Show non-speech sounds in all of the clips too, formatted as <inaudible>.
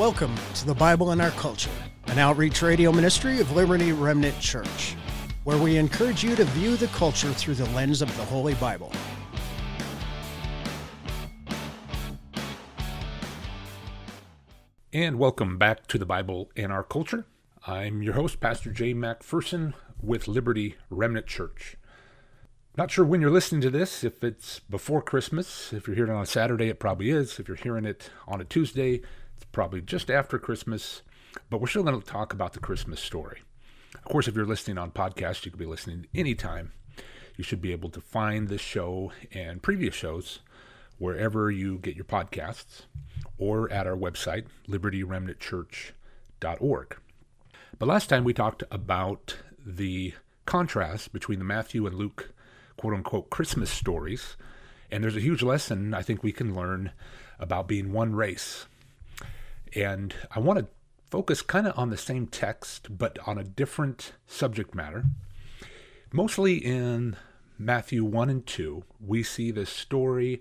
Welcome to the Bible in Our Culture, an outreach radio ministry of Liberty Remnant Church, where we encourage you to view the culture through the lens of the Holy Bible. And welcome back to the Bible in Our Culture. I'm your host, Pastor Jay MacPherson with Liberty Remnant Church. Not sure when you're listening to this, if it's before Christmas. If you're hearing it on a Saturday, it probably is. If you're hearing it on a Tuesday, probably just after Christmas. But we're still going to talk about the Christmas story. Of course, if you're listening on podcast, you could be listening anytime. You should be able to find this show and previous shows wherever you get your podcasts or at our website, libertyremnantchurch.org. But last time we talked about the contrast between the Matthew and Luke quote unquote Christmas stories. And there's a huge lesson I think we can learn about being one race. And I want to focus kind of on the same text, but on a different subject matter. Mostly in Matthew 1 and 2, we see the story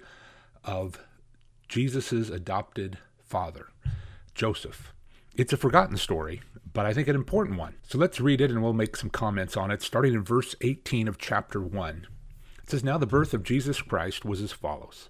of Jesus' adopted father, Joseph. It's a forgotten story, but I think an important one. So let's read it and we'll make some comments on it, starting in verse 18 of chapter 1. It says, Now the birth of Jesus Christ was as follows.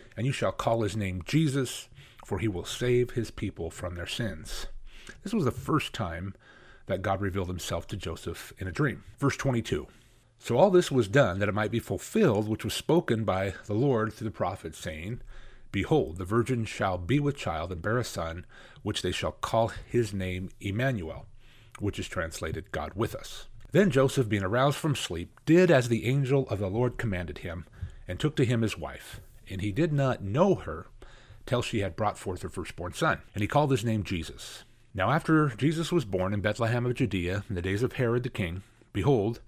and you shall call his name Jesus, for he will save his people from their sins. This was the first time that God revealed himself to Joseph in a dream. Verse 22. So all this was done that it might be fulfilled, which was spoken by the Lord through the prophet, saying, Behold, the virgin shall be with child and bear a son, which they shall call his name Emmanuel, which is translated God with us. Then Joseph, being aroused from sleep, did as the angel of the Lord commanded him, and took to him his wife. And he did not know her till she had brought forth her firstborn son. And he called his name Jesus. Now after Jesus was born in Bethlehem of Judea, in the days of Herod the king, behold,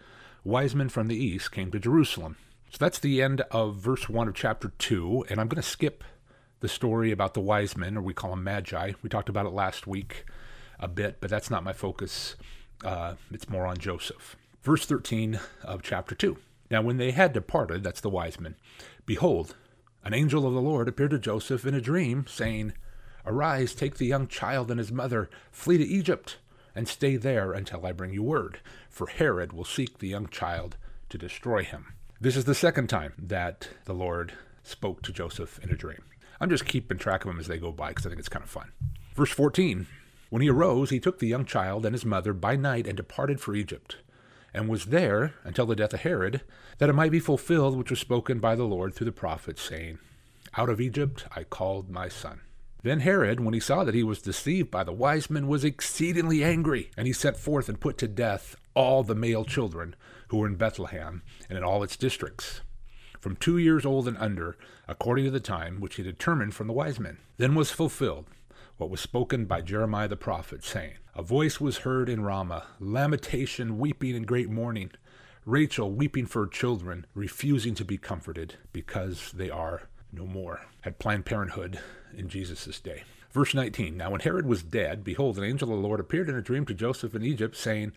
wise men from the east came to Jerusalem. So that's the end of verse 1 of chapter 2, and I'm going to skip the story about the wise men, or we call them magi. We talked about it last week a bit, but that's not my focus. Uh, it's more on Joseph. Verse 13 of chapter 2. Now, when they had departed, that's the wise men, behold, an angel of the Lord appeared to Joseph in a dream, saying, Arise, take the young child and his mother, flee to Egypt, and stay there until I bring you word, for Herod will seek the young child to destroy him. This is the second time that the Lord spoke to Joseph in a dream. I'm just keeping track of them as they go by because I think it's kind of fun. Verse 14 When he arose, he took the young child and his mother by night and departed for Egypt, and was there until the death of Herod, that it might be fulfilled which was spoken by the Lord through the prophet, saying, Out of Egypt I called my son. Then Herod, when he saw that he was deceived by the wise men, was exceedingly angry, and he sent forth and put to death all the male children who were in Bethlehem and in all its districts from two years old and under, according to the time which he determined from the wise men. Then was fulfilled what was spoken by Jeremiah the prophet, saying, A voice was heard in Ramah, lamentation, weeping, and great mourning. Rachel weeping for her children, refusing to be comforted, because they are no more. Had Planned Parenthood in Jesus' day. Verse 19 Now when Herod was dead, behold, an angel of the Lord appeared in a dream to Joseph in Egypt, saying,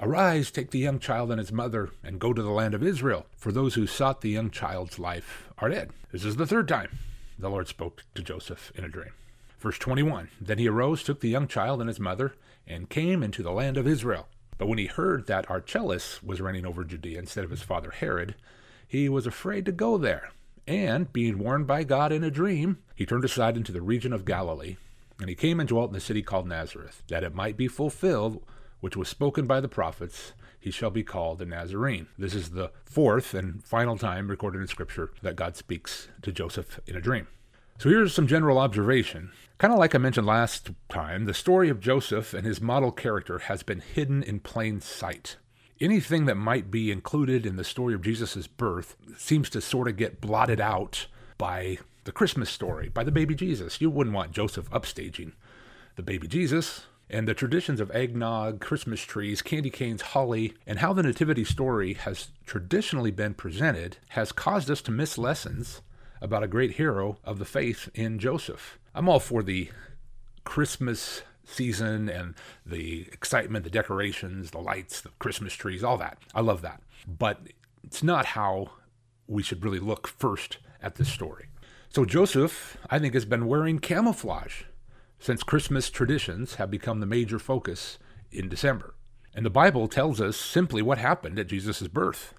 Arise, take the young child and his mother, and go to the land of Israel, for those who sought the young child's life are dead. This is the third time the Lord spoke to Joseph in a dream. Verse 21 Then he arose, took the young child and his mother, and came into the land of Israel. But when he heard that Archelaus was reigning over Judea instead of his father Herod, he was afraid to go there. And, being warned by God in a dream, he turned aside into the region of Galilee. And he came and dwelt in the city called Nazareth, that it might be fulfilled which was spoken by the prophets, he shall be called a Nazarene. This is the fourth and final time recorded in Scripture that God speaks to Joseph in a dream. So here's some general observation. Kind of like I mentioned last time, the story of Joseph and his model character has been hidden in plain sight. Anything that might be included in the story of Jesus' birth seems to sort of get blotted out by the Christmas story, by the baby Jesus. You wouldn't want Joseph upstaging the baby Jesus, and the traditions of eggnog, Christmas trees, candy canes, holly, and how the Nativity story has traditionally been presented has caused us to miss lessons about a great hero of the faith in Joseph. I'm all for the Christmas season and the excitement, the decorations, the lights, the Christmas trees, all that. I love that. But it's not how we should really look first at this story. So Joseph, I think, has been wearing camouflage since Christmas traditions have become the major focus in December. And the Bible tells us simply what happened at Jesus' birth.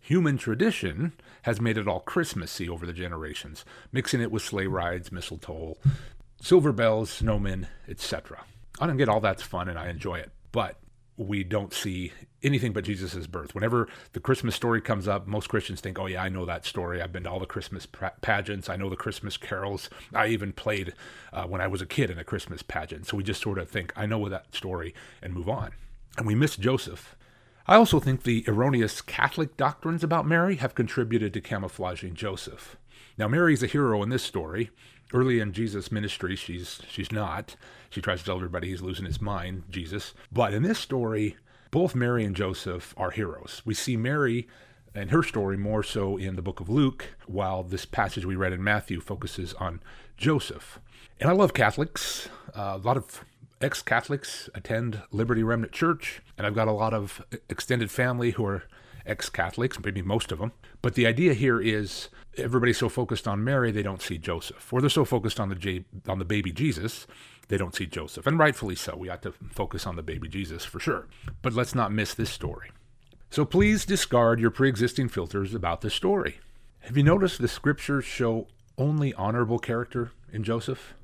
Human tradition has made it all Christmassy over the generations, mixing it with sleigh rides, mistletoe, silver bells, snowmen, etc. I don't get all that's fun and I enjoy it, but we don't see anything but Jesus' birth. Whenever the Christmas story comes up, most Christians think, oh, yeah, I know that story. I've been to all the Christmas pageants. I know the Christmas carols. I even played uh, when I was a kid in a Christmas pageant. So we just sort of think, I know that story and move on. And we miss Joseph. I also think the erroneous Catholic doctrines about Mary have contributed to camouflaging Joseph. Now, Mary's a hero in this story. Early in Jesus' ministry, she's she's not. She tries to tell everybody he's losing his mind, Jesus. But in this story, both Mary and Joseph are heroes. We see Mary and her story more so in the book of Luke, while this passage we read in Matthew focuses on Joseph. And I love Catholics. Uh, a lot of ex Catholics attend Liberty Remnant Church, and I've got a lot of extended family who are ex Catholics, maybe most of them. But the idea here is everybody's so focused on Mary, they don't see Joseph. Or they're so focused on the, J- on the baby Jesus, they don't see Joseph. And rightfully so. We ought to focus on the baby Jesus for sure. But let's not miss this story. So please discard your pre existing filters about this story. Have you noticed the scriptures show only honorable character in Joseph?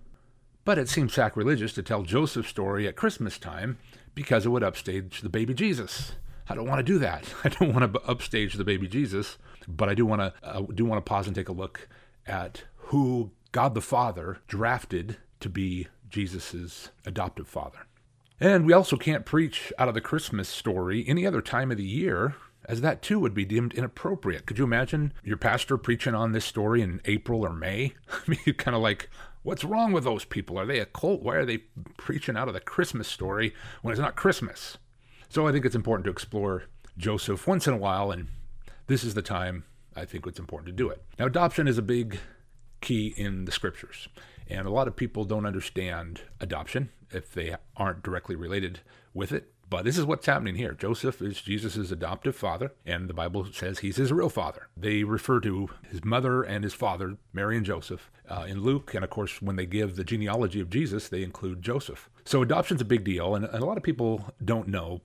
But it seems sacrilegious to tell Joseph's story at Christmas time because it would upstage the baby Jesus. I don't want to do that. <laughs> I don't want to upstage the baby Jesus, but I do want to uh, do want to pause and take a look at who God the Father drafted to be Jesus's adoptive father. And we also can't preach out of the Christmas story any other time of the year, as that too would be deemed inappropriate. Could you imagine your pastor preaching on this story in April or May? <laughs> I mean, kind of like, what's wrong with those people? Are they a cult? Why are they preaching out of the Christmas story when it's not Christmas? So I think it's important to explore Joseph once in a while, and this is the time I think it's important to do it. Now, adoption is a big key in the scriptures, and a lot of people don't understand adoption if they aren't directly related with it. But this is what's happening here. Joseph is Jesus' adoptive father, and the Bible says he's his real father. They refer to his mother and his father, Mary and Joseph, uh, in Luke. And of course, when they give the genealogy of Jesus, they include Joseph. So adoption's a big deal, and, and a lot of people don't know.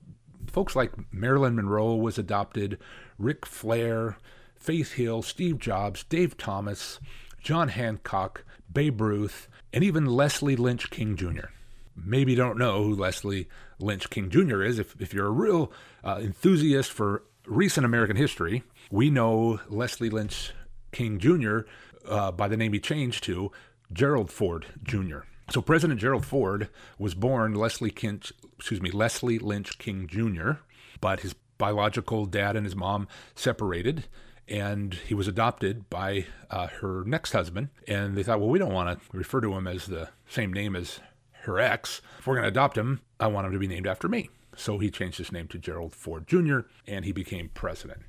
Folks like Marilyn Monroe was adopted, Ric Flair, Faith Hill, Steve Jobs, Dave Thomas, John Hancock, Babe Ruth, and even Leslie Lynch King Jr. Maybe don't know who Leslie Lynch King Jr. is. If, if you're a real uh, enthusiast for recent American history, we know Leslie Lynch King Jr. Uh, by the name he changed to Gerald Ford Jr. So President Gerald Ford was born Leslie Kinch, excuse me, Leslie Lynch King Jr., but his biological dad and his mom separated and he was adopted by uh, her next husband. And they thought, well, we don't want to refer to him as the same name as her ex. If we're going to adopt him, I want him to be named after me. So he changed his name to Gerald Ford Jr., and he became president.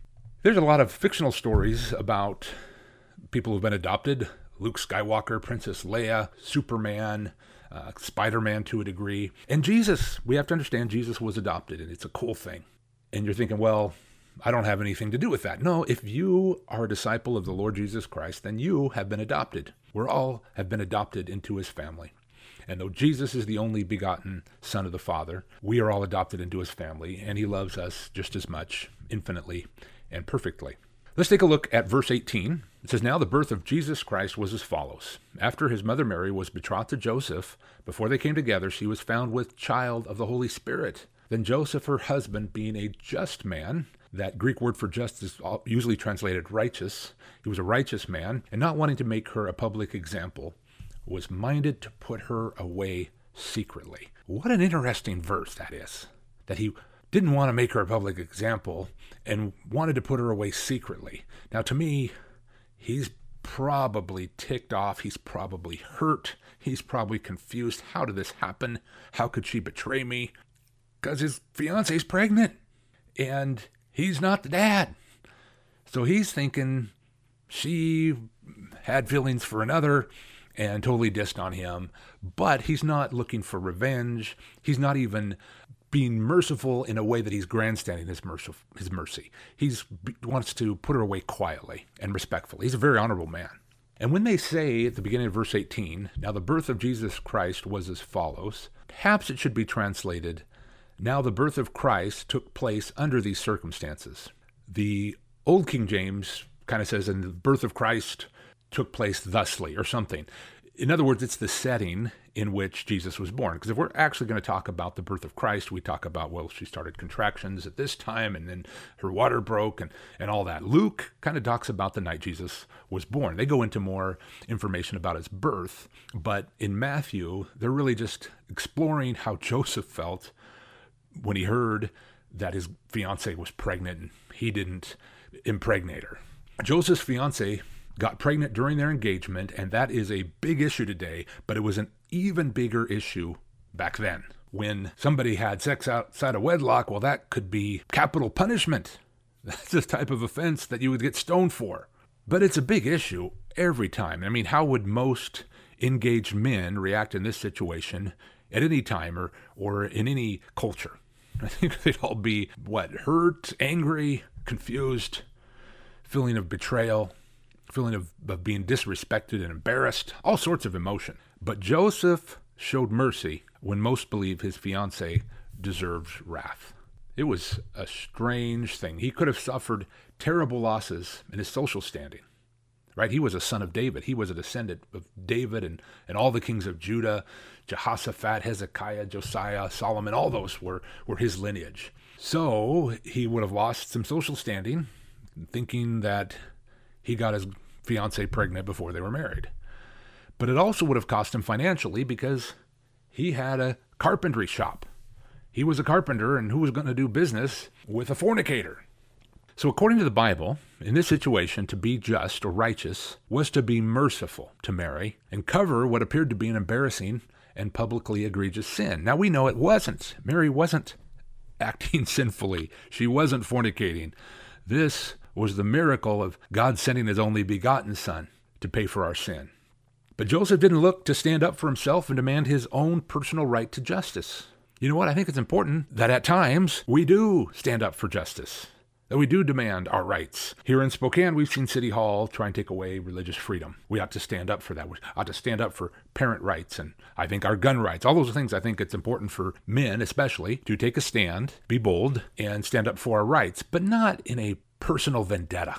There's a lot of fictional stories about people who've been adopted Luke Skywalker, Princess Leia, Superman, uh, Spider Man to a degree. And Jesus, we have to understand Jesus was adopted, and it's a cool thing. And you're thinking, well, I don't have anything to do with that. No, if you are a disciple of the Lord Jesus Christ, then you have been adopted. We're all have been adopted into his family. And though Jesus is the only begotten Son of the Father, we are all adopted into his family, and he loves us just as much, infinitely and perfectly. Let's take a look at verse 18. It says, Now the birth of Jesus Christ was as follows. After his mother Mary was betrothed to Joseph, before they came together, she was found with child of the Holy Spirit. Then Joseph, her husband, being a just man, that Greek word for just is usually translated righteous, he was a righteous man, and not wanting to make her a public example, was minded to put her away secretly. What an interesting verse that is. That he didn't want to make her a public example and wanted to put her away secretly. Now, to me, he's probably ticked off. He's probably hurt. He's probably confused. How did this happen? How could she betray me? Because his fiance's pregnant and he's not the dad. So he's thinking she had feelings for another and totally dissed on him. But he's not looking for revenge. He's not even being merciful in a way that he's grandstanding his mercy. His mercy. He wants to put her away quietly and respectfully. He's a very honorable man. And when they say at the beginning of verse 18, now the birth of Jesus Christ was as follows, perhaps it should be translated, now the birth of Christ took place under these circumstances. The Old King James kind of says, and the birth of Christ took place thusly, or something. In other words, it's the setting in which Jesus was born. Because if we're actually going to talk about the birth of Christ, we talk about, well, she started contractions at this time and then her water broke and, and all that. Luke kind of talks about the night Jesus was born. They go into more information about his birth, but in Matthew, they're really just exploring how Joseph felt when he heard that his fiancee was pregnant and he didn't impregnate her. Joseph's fiancee got pregnant during their engagement, and that is a big issue today, but it was an even bigger issue back then. When somebody had sex outside of wedlock, well, that could be capital punishment. <laughs> That's the type of offense that you would get stoned for. But it's a big issue every time. I mean, how would most engaged men react in this situation at any time or, or in any culture? <laughs> I think they'd all be, what, hurt, angry, confused, feeling of betrayal feeling of, of being disrespected and embarrassed, all sorts of emotion. But Joseph showed mercy when most believe his fiancee deserves wrath. It was a strange thing. He could have suffered terrible losses in his social standing. Right? He was a son of David. He was a descendant of David and, and all the kings of Judah, Jehoshaphat, Hezekiah, Josiah, Solomon, all those were, were his lineage. So he would have lost some social standing, thinking that he got his fiancee pregnant before they were married. But it also would have cost him financially because he had a carpentry shop. He was a carpenter, and who was going to do business with a fornicator? So, according to the Bible, in this situation, to be just or righteous was to be merciful to Mary and cover what appeared to be an embarrassing and publicly egregious sin. Now, we know it wasn't. Mary wasn't acting <laughs> sinfully, she wasn't fornicating. This was the miracle of God sending his only begotten Son to pay for our sin. But Joseph didn't look to stand up for himself and demand his own personal right to justice. You know what? I think it's important that at times we do stand up for justice, that we do demand our rights. Here in Spokane, we've seen City Hall try and take away religious freedom. We ought to stand up for that. We ought to stand up for parent rights and I think our gun rights. All those things I think it's important for men, especially, to take a stand, be bold, and stand up for our rights, but not in a personal vendetta.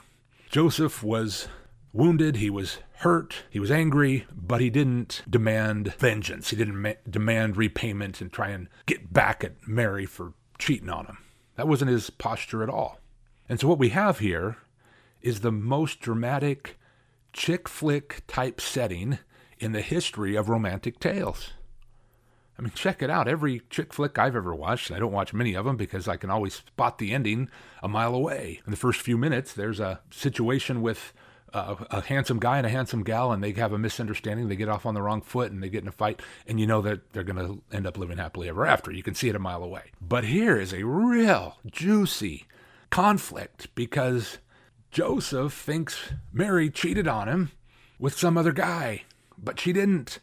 Joseph was wounded, he was hurt, he was angry, but he didn't demand vengeance. He didn't ma- demand repayment and try and get back at Mary for cheating on him. That wasn't his posture at all. And so what we have here is the most dramatic chick flick type setting in the history of romantic tales. Mean, check it out. Every chick flick I've ever watched, I don't watch many of them because I can always spot the ending a mile away. In the first few minutes, there's a situation with a, a handsome guy and a handsome gal, and they have a misunderstanding. They get off on the wrong foot and they get in a fight, and you know that they're going to end up living happily ever after. You can see it a mile away. But here is a real juicy conflict because Joseph thinks Mary cheated on him with some other guy, but she didn't.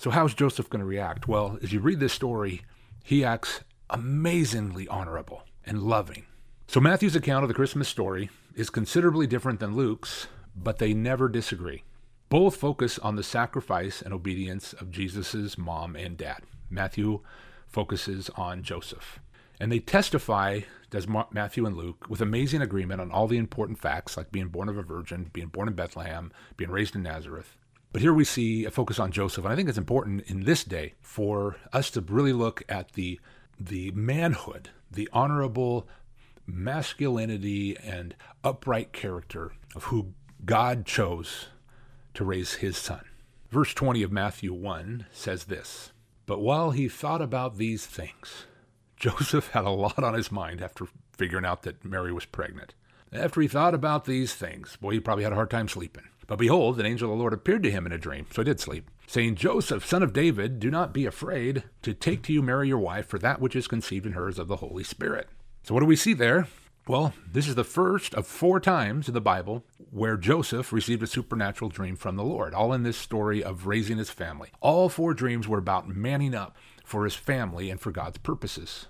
So, how's Joseph going to react? Well, as you read this story, he acts amazingly honorable and loving. So, Matthew's account of the Christmas story is considerably different than Luke's, but they never disagree. Both focus on the sacrifice and obedience of Jesus' mom and dad. Matthew focuses on Joseph. And they testify, does Matthew and Luke, with amazing agreement on all the important facts, like being born of a virgin, being born in Bethlehem, being raised in Nazareth, but here we see a focus on Joseph, and I think it's important in this day for us to really look at the the manhood, the honorable masculinity and upright character of who God chose to raise his son. Verse 20 of Matthew 1 says this But while he thought about these things, Joseph had a lot on his mind after figuring out that Mary was pregnant. After he thought about these things, boy, he probably had a hard time sleeping. But behold, an angel of the Lord appeared to him in a dream, so he did sleep, saying, Joseph, son of David, do not be afraid to take to you Mary your wife, for that which is conceived in her is of the Holy Spirit. So what do we see there? Well, this is the first of four times in the Bible where Joseph received a supernatural dream from the Lord, all in this story of raising his family. All four dreams were about manning up for his family and for God's purposes.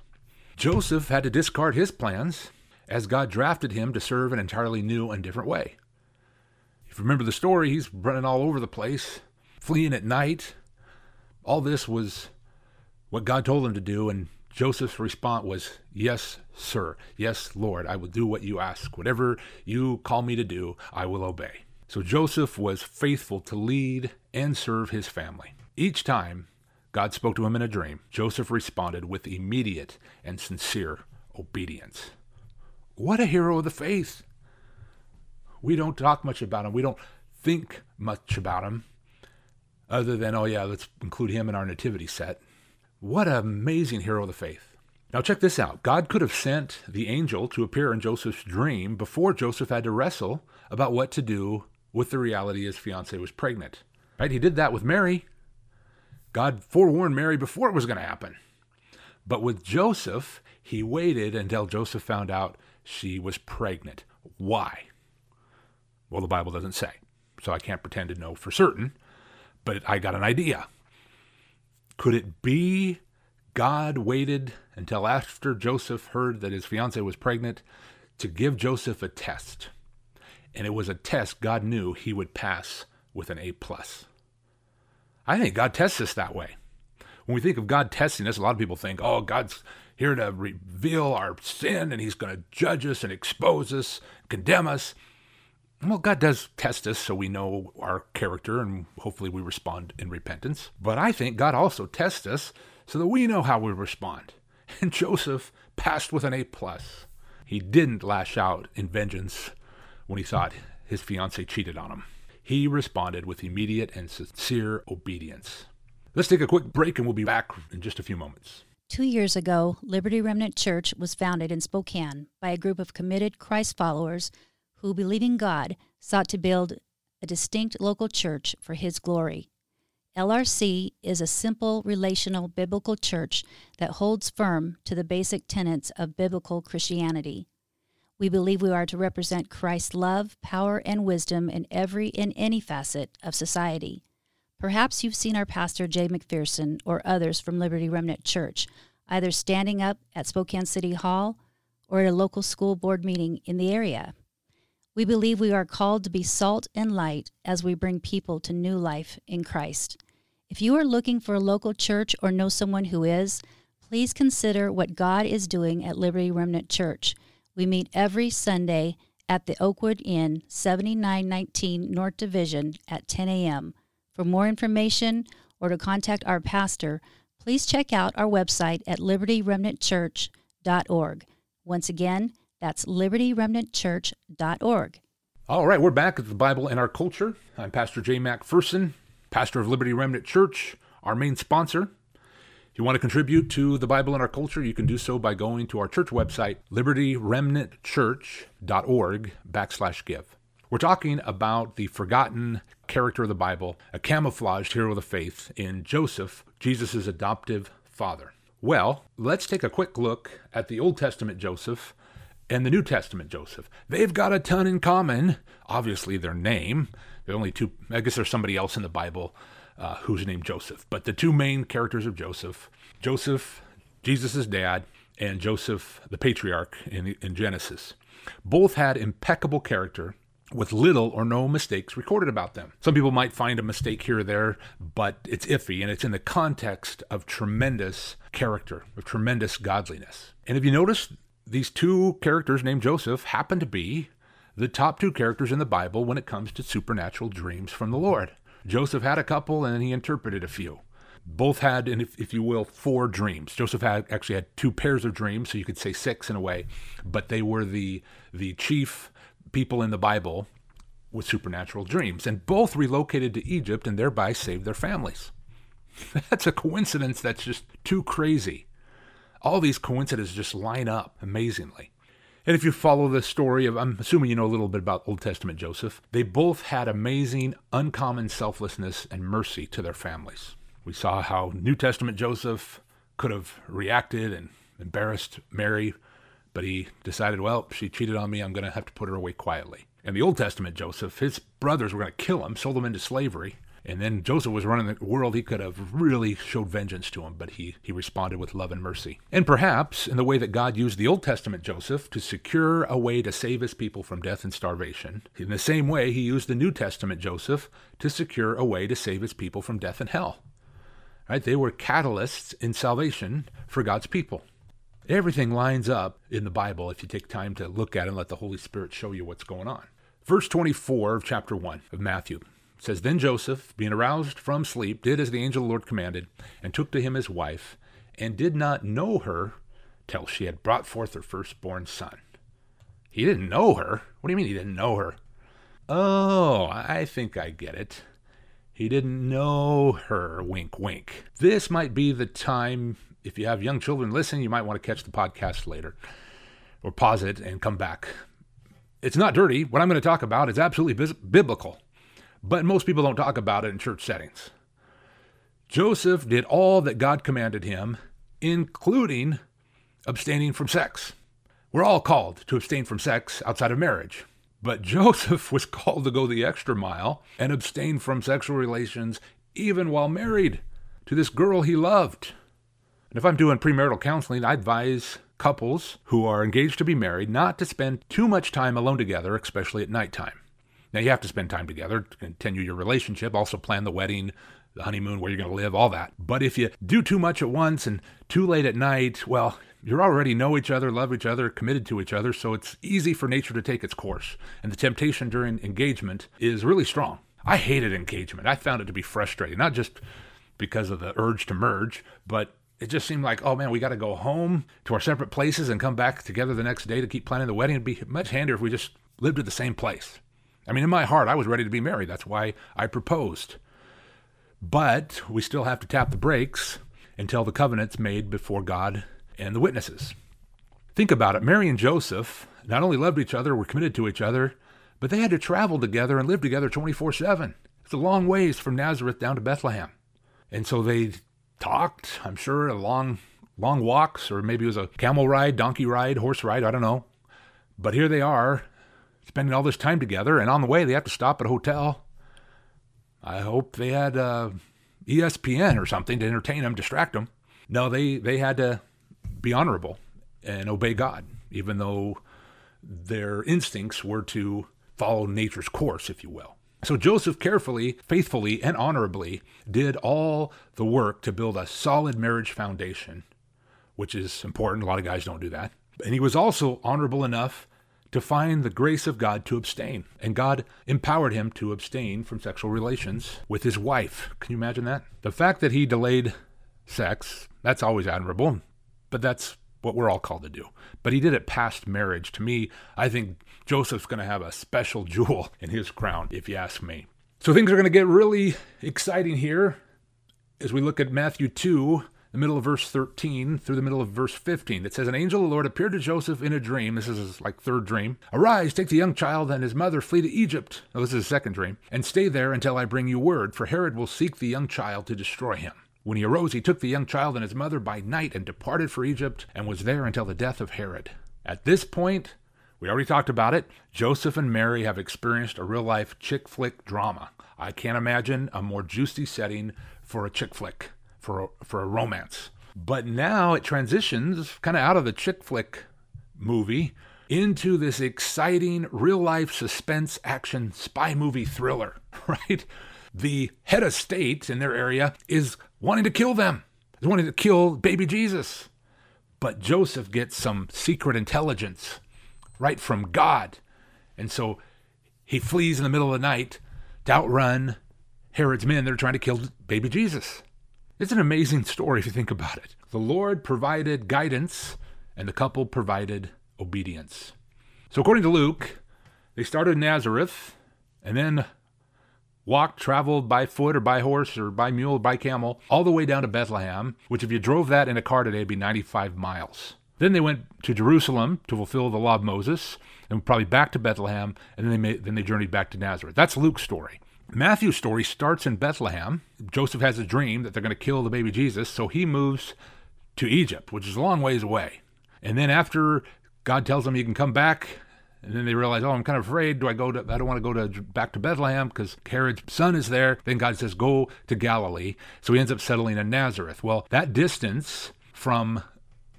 Joseph had to discard his plans as God drafted him to serve an entirely new and different way. Remember the story, he's running all over the place, fleeing at night. All this was what God told him to do, and Joseph's response was, Yes, sir. Yes, Lord, I will do what you ask. Whatever you call me to do, I will obey. So Joseph was faithful to lead and serve his family. Each time God spoke to him in a dream, Joseph responded with immediate and sincere obedience. What a hero of the faith! We don't talk much about him. We don't think much about him other than, oh, yeah, let's include him in our nativity set. What an amazing hero of the faith. Now, check this out. God could have sent the angel to appear in Joseph's dream before Joseph had to wrestle about what to do with the reality his fiancee was pregnant. Right? He did that with Mary. God forewarned Mary before it was going to happen. But with Joseph, he waited until Joseph found out she was pregnant. Why? Well, the Bible doesn't say. So I can't pretend to know for certain, but I got an idea. Could it be God waited until after Joseph heard that his fiancee was pregnant to give Joseph a test? And it was a test God knew he would pass with an A plus. I think God tests us that way. When we think of God testing us, a lot of people think, oh, God's here to reveal our sin and he's going to judge us and expose us, condemn us. Well, God does test us so we know our character and hopefully we respond in repentance. But I think God also tests us so that we know how we respond. <laughs> And Joseph passed with an A plus. He didn't lash out in vengeance when he thought his fiancee cheated on him. He responded with immediate and sincere obedience. Let's take a quick break and we'll be back in just a few moments. Two years ago, Liberty Remnant Church was founded in Spokane by a group of committed Christ followers who, believing God, sought to build a distinct local church for His glory. LRC is a simple, relational, biblical church that holds firm to the basic tenets of biblical Christianity. We believe we are to represent Christ's love, power, and wisdom in every and any facet of society. Perhaps you've seen our pastor Jay McPherson or others from Liberty Remnant Church either standing up at Spokane City Hall or at a local school board meeting in the area. We believe we are called to be salt and light as we bring people to new life in Christ. If you are looking for a local church or know someone who is, please consider what God is doing at Liberty Remnant Church. We meet every Sunday at the Oakwood Inn, 7919 North Division at 10 a.m. For more information or to contact our pastor, please check out our website at libertyremnantchurch.org. Once again, that's libertyremnantchurch.org. All right, we're back at the Bible and our culture. I'm Pastor Jay McPherson, pastor of Liberty Remnant Church, our main sponsor. If you want to contribute to the Bible and our culture, you can do so by going to our church website, libertyremnantchurch.org backslash give. We're talking about the forgotten character of the Bible, a camouflaged hero of the faith in Joseph, Jesus' adoptive father. Well, let's take a quick look at the Old Testament Joseph and the New Testament Joseph. They've got a ton in common. Obviously, their name. There are only two, I guess there's somebody else in the Bible uh, who's named Joseph. But the two main characters of Joseph Joseph, Jesus' dad, and Joseph, the patriarch in, in Genesis, both had impeccable character with little or no mistakes recorded about them. Some people might find a mistake here or there, but it's iffy and it's in the context of tremendous character, of tremendous godliness. And if you notice, these two characters named Joseph happen to be the top two characters in the Bible when it comes to supernatural dreams from the Lord. Joseph had a couple and he interpreted a few. Both had, if, if you will, four dreams. Joseph had actually had two pairs of dreams, so you could say six in a way, but they were the the chief people in the Bible with supernatural dreams, and both relocated to Egypt and thereby saved their families. <laughs> That's a coincidence that's just too crazy all these coincidences just line up amazingly. And if you follow the story of, I'm assuming you know a little bit about Old Testament Joseph, they both had amazing, uncommon selflessness and mercy to their families. We saw how New Testament Joseph could have reacted and embarrassed Mary, but he decided, well, she cheated on me, I'm going to have to put her away quietly. In the Old Testament Joseph, his brothers were going to kill him, sold him into slavery, and then Joseph was running the world. He could have really showed vengeance to him, but he, he responded with love and mercy. And perhaps in the way that God used the Old Testament Joseph to secure a way to save his people from death and starvation, in the same way he used the New Testament Joseph to secure a way to save his people from death and hell. Right? They were catalysts in salvation for God's people. Everything lines up in the Bible if you take time to look at it and let the Holy Spirit show you what's going on. Verse 24 of chapter 1 of Matthew says, Then Joseph, being aroused from sleep, did as the angel of the Lord commanded, and took to him his wife, and did not know her till she had brought forth her firstborn son. He didn't know her. What do you mean he didn't know her? Oh, I think I get it. He didn't know her. Wink, wink. This might be the time, if you have young children listening, you might want to catch the podcast later or pause it and come back. It's not dirty. What I'm going to talk about is absolutely biblical but most people don't talk about it in church settings. Joseph did all that God commanded him, including abstaining from sex. We're all called to abstain from sex outside of marriage. But <laughs> Joseph was called to go the extra mile and abstain from sexual relations even while married to this girl he loved. And if I'm doing premarital counseling, I advise couples who are engaged to be married not to spend too much time alone together, especially at nighttime. Now, you have to spend time together to continue your relationship, also plan the wedding, the honeymoon, where you're going to live, all that. But if you do too much at once and too late at night, well, you already know each other, love each other, committed to each other, so it's easy for nature to take its course. And the temptation during engagement is really strong. I hated engagement. I found it to be frustrating, not just because of the urge to merge, but it just seemed like, oh man, we got to go home to our separate places and come back together the next day to keep planning the wedding. It'd be much handier if we just lived at the same place. I mean, in my heart, I was ready to be married. That's why I proposed. But we still have to tap the brakes until the covenant's made before God and the witnesses. Think about it. Mary and Joseph not only loved each other, were committed to each other, but they had to travel together and live together 24 7. It's a long ways from Nazareth down to Bethlehem. And so they talked, I'm sure, long, long walks, or maybe it was a camel ride, donkey ride, horse ride, I don't know. But here they are spending all this time together, and on the way they have to stop at a hotel. I hope they had uh, ESPN or something to entertain them, distract them. No, they they had to be honorable and obey God, even though their instincts were to follow nature's course, if you will. So Joseph carefully, faithfully, and honorably did all the work to build a solid marriage foundation, which is important. A lot of guys don't do that. And he was also honorable enough to find the grace of God to abstain. And God empowered him to abstain from sexual relations with his wife. Can you imagine that? The fact that he delayed sex, that's always admirable, but that's what we're all called to do. But he did it past marriage. To me, I think Joseph's going to have a special <laughs> jewel in his crown, if you ask me. So things are going to get really exciting here as we look at Matthew 2 the middle of verse 13 through the middle of verse 15. It says, An angel of the Lord appeared to Joseph in a dream. This is his like third dream. Arise, take the young child and his mother, flee to Egypt. Now, this is his second dream. And stay there until I bring you word, for Herod will seek the young child to destroy him. When he arose, he took the young child and his mother by night and departed for Egypt and was there until the death of Herod. At this point, we already talked about it. Joseph and Mary have experienced a real life chick flick drama. I can't imagine a more juicy setting for a chick flick for a, for a romance. But now it transitions kind of out of the chick flick movie into this exciting real life suspense action spy movie thriller, <laughs> right? The head of state in their area is wanting to kill them, is wanting to kill baby Jesus. But Joseph gets some secret intelligence right from God. And so he flees in the middle of the night to outrun Herod's men that are trying to kill baby Jesus. It's an amazing story if you think about it. The Lord provided guidance, and the couple provided obedience. So, according to Luke, they started in Nazareth and then walked, traveled by foot or by horse or by mule or by camel all the way down to Bethlehem, which, if you drove that in a car today, would be 95 miles. Then they went to Jerusalem to fulfill the law of Moses, and probably back to Bethlehem, and then they made, then they journeyed back to Nazareth. That's Luke's story. Matthew's story starts in Bethlehem. Joseph has a dream that they're going to kill the baby Jesus, so he moves to Egypt, which is a long ways away. And then after God tells them he can come back, and then they realize, oh, I'm kind of afraid. Do I go to? I don't want to go to back to Bethlehem because Herod's son is there. Then God says, go to Galilee. So he ends up settling in Nazareth. Well, that distance from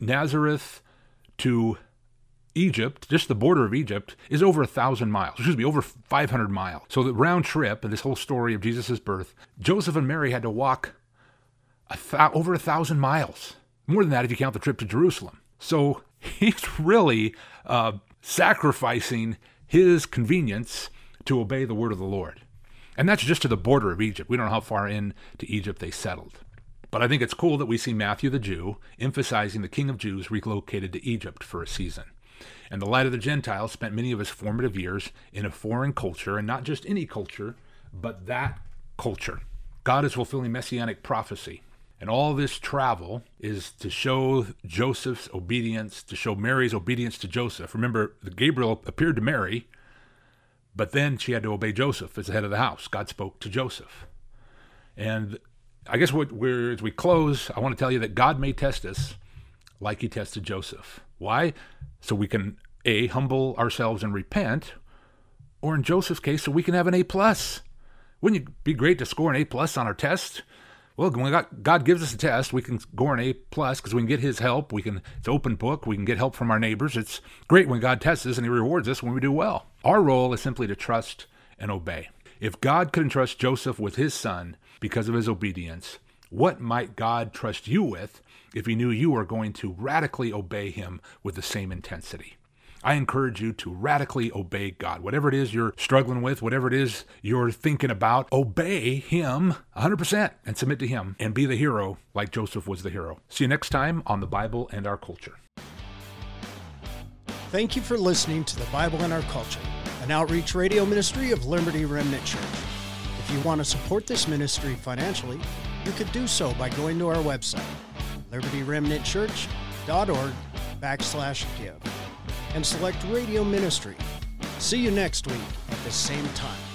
Nazareth to Egypt, just the border of Egypt, is over a thousand miles. Excuse me, over 500 miles. So the round trip of this whole story of Jesus' birth, Joseph and Mary had to walk a th- over a thousand miles. More than that if you count the trip to Jerusalem. So <laughs> he's really uh, sacrificing his convenience to obey the word of the Lord. And that's just to the border of Egypt. We don't know how far into Egypt they settled. But I think it's cool that we see Matthew the Jew emphasizing the King of Jews relocated to Egypt for a season. And the light of the Gentiles spent many of his formative years in a foreign culture, and not just any culture, but that culture. God is fulfilling messianic prophecy. And all this travel is to show Joseph's obedience, to show Mary's obedience to Joseph. Remember, Gabriel appeared to Mary, but then she had to obey Joseph as the head of the house. God spoke to Joseph. And I guess what we're, as we close, I want to tell you that God may test us like he tested Joseph. Why? So we can A, humble ourselves and repent, or in Joseph's case, so we can have an A plus. Wouldn't it be great to score an A plus on our test? Well, when God gives us a test, we can score an A plus because we can get His help. We can it's open book. We can get help from our neighbors. It's great when God tests us and He rewards us when we do well. Our role is simply to trust and obey. If God could entrust Joseph with his son because of his obedience, what might God trust you with if He knew you were going to radically obey Him with the same intensity? I encourage you to radically obey God. Whatever it is you're struggling with, whatever it is you're thinking about, obey Him 100% and submit to Him and be the hero like Joseph was the hero. See you next time on the Bible and Our Culture. Thank you for listening to the Bible and Our Culture, an outreach radio ministry of Liberty Remnant Church. If you want to support this ministry financially, you could do so by going to our website, libertyremnantchurch.org backslash give and select Radio Ministry. See you next week at the same time.